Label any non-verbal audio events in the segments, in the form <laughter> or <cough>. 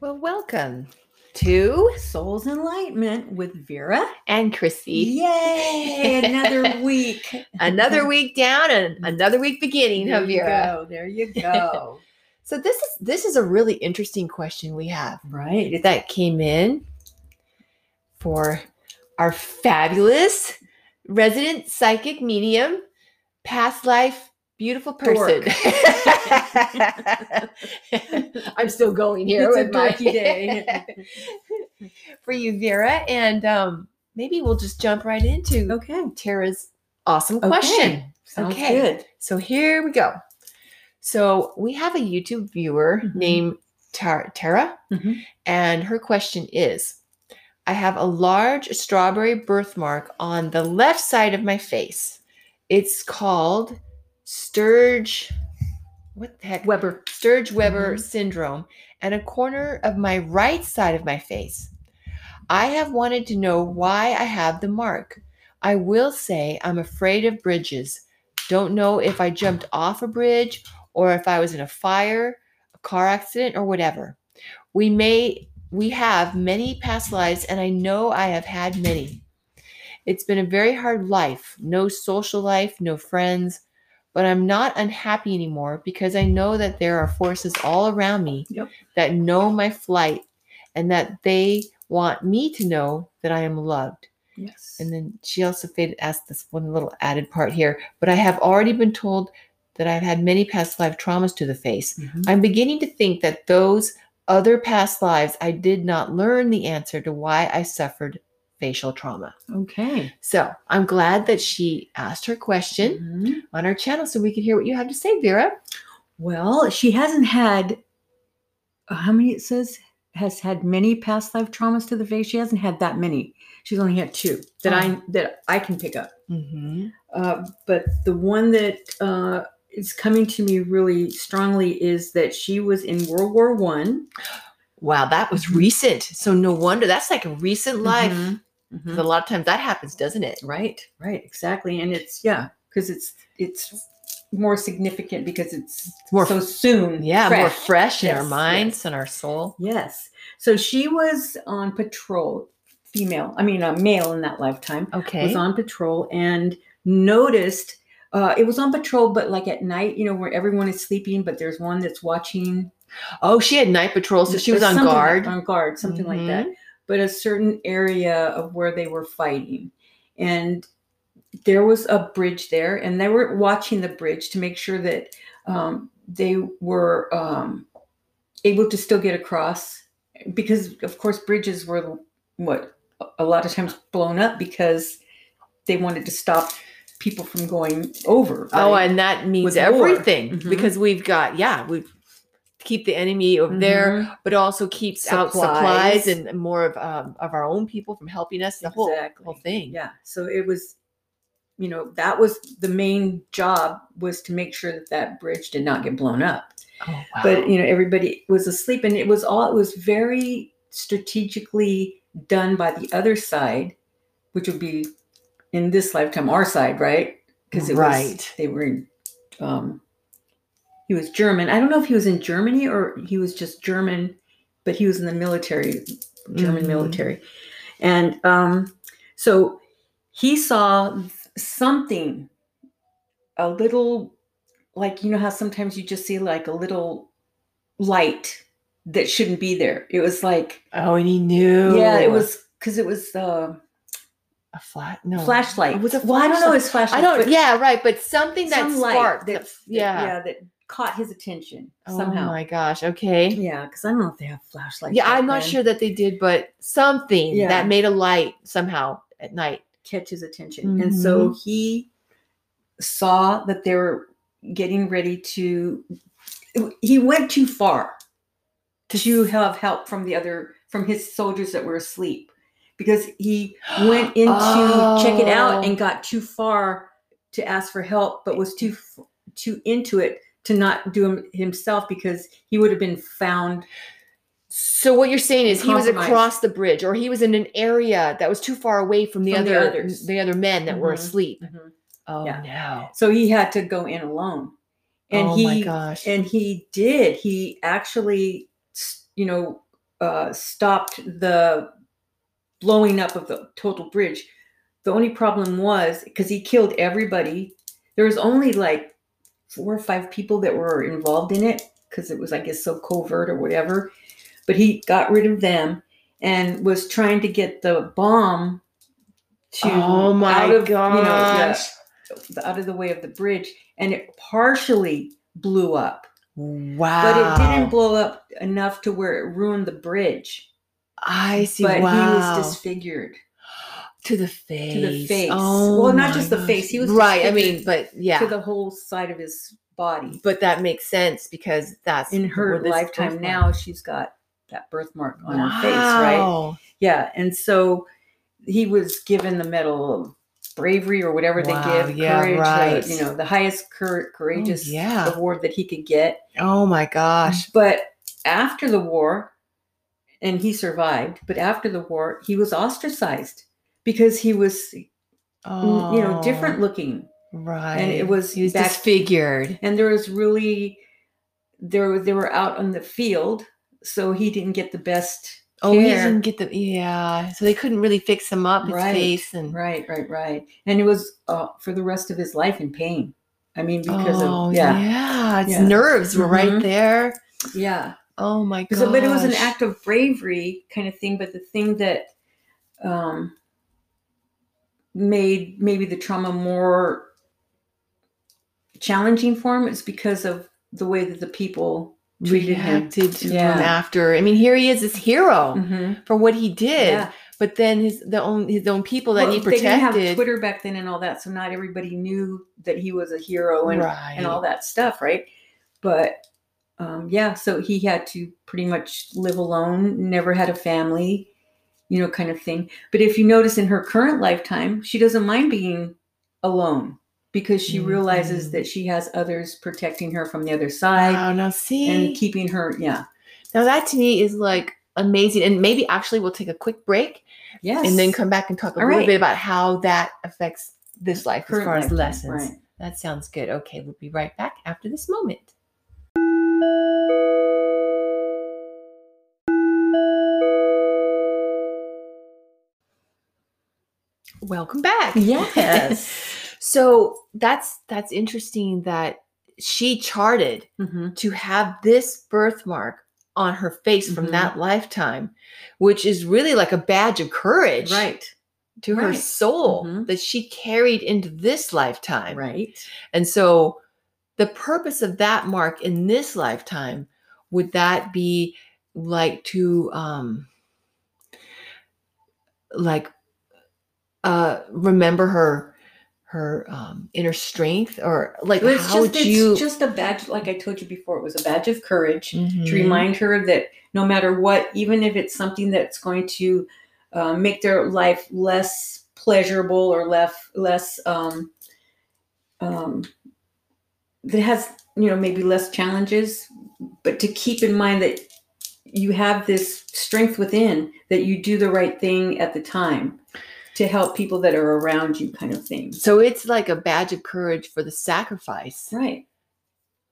Well, welcome to Souls Enlightenment with Vera. and Chrissy. Yay! Another <laughs> week. Another <laughs> week down and another week beginning, huh, There you Vera? go. There you go. <laughs> So this is this is a really interesting question we have right. That came in for our fabulous resident psychic medium, past life beautiful person. <laughs> I'm still going here It's a with my day. <laughs> for you, Vera, and um, maybe we'll just jump right into okay. Tara's awesome Okay. question. Sounds Okay. good. So here we go. So we have a YouTube viewer Mhm. named Tar- Tara, Mhm. and her question is I have a large strawberry birthmark on the left side of my face. It's called Sturge. What the heck? Weber. Sturge Weber Mhm. syndrome, and a corner of my right side of my face. I have wanted to know why I have the mark. I will say I'm afraid of bridges. Don't know if I jumped off a bridge or if I was in a fire, a car accident, or whatever. We may we have many past lives, and I know I have had many. It's been a very hard life, no social life, no friends, but I'm not unhappy anymore because I know that there are forces all around me Yep. that know my flight and that they want me to know that I am loved. Yes. And then she also faded, asked this one little added part here, but I have already been told that I've had many past life traumas to the face. Mhm. I'm beginning to think that those other past lives, I did not learn the answer to why I suffered facial trauma. okay. So I'm glad that she asked her question Mhm. on our channel so we can hear what you have to say, Vera. Well, she hasn't had uh, how many it says has had many past life traumas to the face. She hasn't had that many. She's only had two that I that I can pick up. Mm-hmm. Uh, but the one that uh, is coming to me really strongly is that she was in World War One. Wow, that was Mhm. recent. So no wonder that's like a recent life. Mhm. 'Cause A mm-hmm. lot of times that happens, doesn't it? Right, right, exactly, and it's yeah, because it's it's more significant because it's More so soon. Yeah, more fresh in our minds yes. and our soul. Yes. So she was on patrol, female. I mean, a male in that lifetime Okay. was on patrol and noticed. Uh, it was on patrol, but like at night, you know, where everyone is sleeping, but there's one that's watching. oh, she had night patrol, so she was uh, on something like- guard. on guard, something like that. Mm-hmm. But a certain area of where they were fighting, and there was a bridge there, and they were watching the bridge to make sure that um, they were um, able to still get across, because of course bridges were what a lot of times blown up because they wanted to stop people from going over. Oh, and that means With everything Mhm. because we've got yeah, we keep the enemy over there, Mhm. but also keeps out Supplies. supplies and more of um, of our own people from helping us. The whole Exactly. whole thing. Yeah. So it was, you know, that was the main job was to make sure that that bridge did not get blown up. Oh, wow. But you know, everybody was asleep, and it was all it was very strategically done by the other side, which would be in this lifetime our side, right? Because it Right. was they were in. Um, he was German. I don't know if he was in Germany or he was just German, but he was in the military, German Mhm. military, and um, so he saw something, a little, like you know how sometimes you just see like a little light that shouldn't be there. It was like oh, and he knew. yeah, it was because it was uh, a flat. No flashlight. It was a well, I don't know flashlight. his flashlight. I don't. Yeah, right. But something that some sparked. that- yeah. yeah, that caught his attention somehow. Oh my gosh. Okay. Yeah, because I don't know if they have flashlights. Yeah, I'm not then. sure that they did, but something Yeah. that made a light somehow at night. catch his attention. And so Mm-hmm. he saw that they were getting ready to he went too far to have help from the other from his soldiers that were asleep because he went in to check it out Oh. and got too far to ask for help but was too too into it to not do him himself because he would have been found So what you're saying is he was across the bridge, or he was in an area that was too far away from the From the other others. the other men that were Mhm. asleep. Oh Yeah. no! so he had to go in alone and oh he my gosh! and he did he actually you know uh, stopped the blowing up of the total bridge. The only problem was because he killed everybody. There was only like four or five people that were involved in it because it was, I guess, so covert or whatever. But he got rid of them and was trying to get the bomb to Oh my out of, gosh. You know, the, out of the way of the bridge, and it partially blew up, wow. but it didn't blow up enough to where it ruined the bridge. I see. but wow. he was disfigured. To the face. To the face. Oh Well, not just the gosh. face. He was right. I mean, but yeah. to the whole side of his body. but that makes sense because that's In her lifetime birthmark- now, she's got that birthmark on her face, right? Wow. Yeah, and so he was given the medal of bravery or whatever Wow, they give, yeah, courage, uh, right. the, you know, the highest cour- courageous oh, yeah. award that he could get. Oh my gosh. But after the war, and he survived, but after the war, he was ostracized because he was, Oh, you know, different looking. Right. and it was he was back- disfigured. and there was really there they were out on the field so he didn't get the best Oh, he didn't get the yeah. So they couldn't really fix him up his Right, face and right right right and it was uh, for the rest of his life in pain i mean because oh of yeah yeah, its Yeah. nerves were right Mhm. there. yeah Oh my god. but it was an act of bravery kind of thing but the thing that um made maybe the trauma more challenging for him is because of the way that the people treated him reacted to Yeah. him after. I mean, here he is, this hero Mhm. for what he did. Yeah. But then his the own his own people that Well, he They didn't have. Twitter back then and all that, so not everybody knew that he was a hero and, right. and all that stuff, right? But um, yeah, so he had to pretty much live alone, never had a family, you know, kind of thing. But if you notice in her current lifetime, she doesn't mind being alone because she realizes Mhm. that she has others protecting her from the other side Wow, now see, and keeping her, yeah. now that to me is like amazing. And maybe actually we'll take a quick break Yes. and then come back and talk a All little right. bit about how that affects this life as Current far as lessons. Right. That sounds good. Okay, we'll be right back after this moment. Welcome back. Yes. <laughs> so that's that's interesting that she charted hmm to have this birthmark on her face from Mhm. that lifetime, which is really like a badge of courage Right. to her Right. soul Mhm. that she carried into this lifetime. Right. And so the purpose of that mark in this lifetime would that be like to um like uh remember her her um inner strength or like it's how just it's you just a badge, like I told you before, it was a badge of courage Mhm. to remind her that no matter what, even if it's something that's going to uh, make their life less pleasurable or less less um, um, that has you know maybe less challenges, but to keep in mind that you have this strength within that you do the right thing at the time to help people that are around you, kind of thing. so it's like a badge of courage for the sacrifice Right.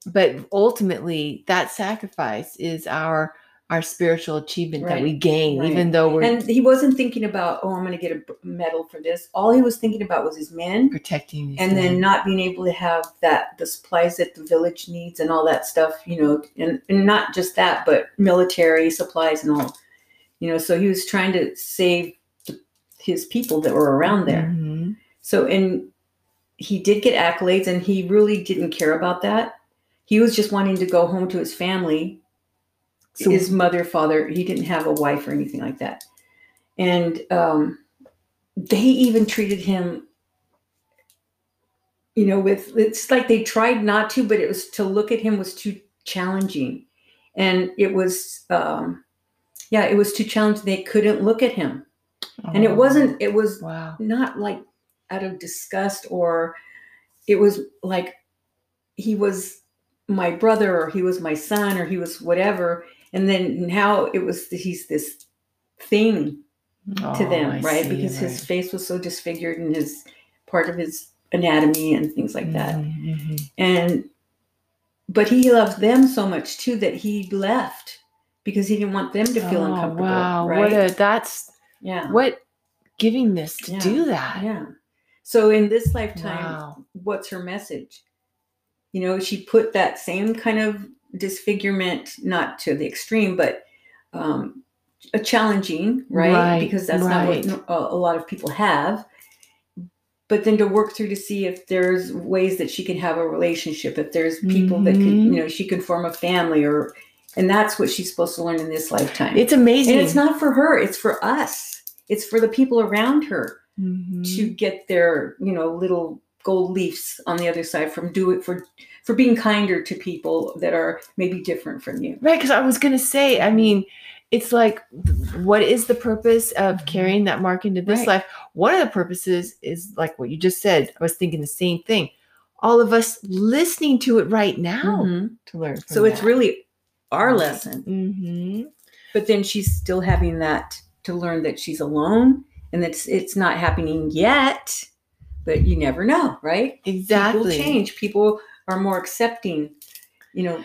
but ultimately that sacrifice is our our spiritual achievement that we gain right. even though we're And he wasn't thinking about, oh, I'm going to get a medal for this. All he was thinking about was his men, protecting these and then not being able to have that the supplies that the village needs and all that stuff. You know, and, and not just that, but military supplies and all. You know, so he was trying to save his people that were around there. Mhm. So, and he did get accolades, and he really didn't care about that. He was just wanting to go home to his family So- his mother, father. He didn't have a wife or anything like that. And um, they even treated him, you know, with it's like they tried not to, but it was to look at him was too challenging. And it was, um, yeah, it was too challenging. They couldn't look at him. And it Oh, wasn't, it was wow not like out of disgust or it was like he was my brother or he was my son or he was whatever and then now it was he's this thing to Oh, them I right see, because his face was so disfigured and his part of his anatomy and things like that Mhm, mhm. and but he loved them so much too that he left because he didn't want them to feel Oh, uncomfortable. Wow, right? what a that's yeah. what giving this to Yeah, do that. Yeah. So in this lifetime, Wow. what's her message? You know, she put that same kind of disfigurement, not to the extreme, but um, a challenging, right? Right, Because that's right. not what a, lot of people have. But then to work through to see if there's ways that she can have a relationship, if there's people that could, you know, she can form a family, or and that's what she's supposed to learn in this lifetime. It's amazing. and it's not for her; it's for us. It's for the people around her Mhm. to get their you know little gold leafs on the other side from do it for for being kinder to people that are maybe different from you Right, because I was gonna say, I mean, it's like, what is the purpose of Mhm. carrying that mark into this Right. life? One of the purposes is like what you just said. I was thinking the same thing. All of us listening to it right now Mhm. to learn. From so it's really our lesson Mhm. but then she's still having that to learn that she's alone and that it's, it's not happening yet but you never know right exactly. people change people are more accepting you know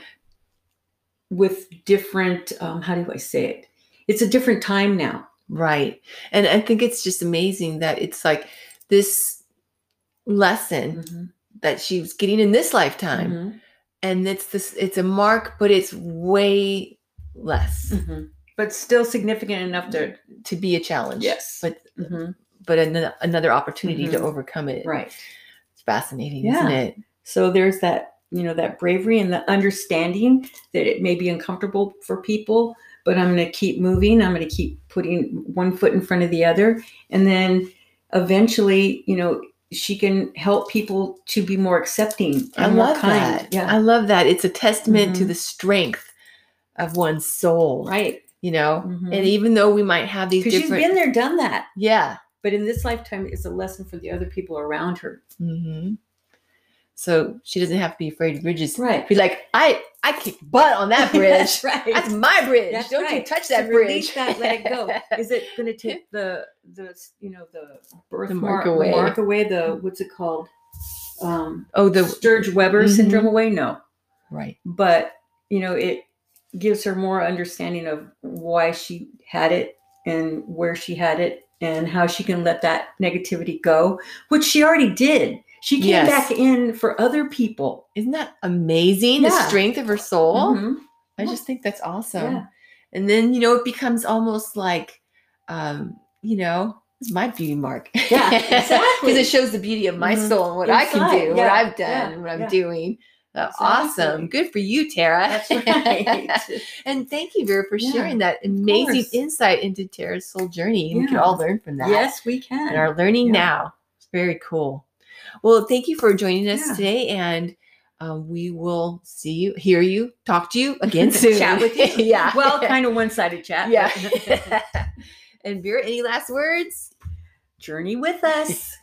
with different um, how do i say it it's a different time now Right. And I think it's just amazing that it's like this lesson Mhm. that she's getting in this lifetime. Mhm. And it's this it's a mark, but it's way less Mhm. but still significant enough to to be a challenge. yes But Mhm. but an- another opportunity to Mhm. overcome it. right It's fascinating, Yeah. isn't it? so there's that you know that bravery and the understanding that it may be uncomfortable for people but i'm going to keep moving i'm going to keep putting one foot in front of the other and then eventually you know she can help people to be more accepting and I more love kind that. yeah I love that. It's a testament to Mhm. the strength of one's soul. right You know? Mhm. And even though we might have these because she's different been there done that Yeah. but in this lifetime it's a lesson for the other people around her hmm So she doesn't have to be afraid of bridges. right Be like, I I kick butt on that <laughs> bridge. that's right That's my bridge. That's Don't you touch that release bridge. that, let it go. <laughs> Is it going to take the the you know the birth The away. mark away? The what's it called? Um, oh, the Sturge Weber Mhm. syndrome away? No, right. but you know it gives her more understanding of why she had it and where she had it and how she can let that negativity go, which she already did. She came Yes. back in for other people. Isn't that amazing? The strength of her soul. Mhm. I just think that's awesome. Yeah. And then, you know, it becomes almost like, um, you know, it's my beauty mark. Yeah, <laughs> exactly. Because it shows the beauty of my Mhm. soul and what I can Inside, do, what I've done, yeah, and what I'm yeah. doing. Uh, Awesome. Good for you, Tara. That's right. <laughs> and thank you, Vera, for Yeah, sharing that amazing insight into Tara's soul journey. We can all learn from that. yes, we can. And are learning Yeah. now. It's very cool. Well, thank you for joining us Yeah. today. And um, we will see you, hear you, talk to you <laughs> again soon. Chat with you. <laughs> yeah. Well, kind of one-sided chat. yeah. <laughs> and Vera, any last words? Journey with us.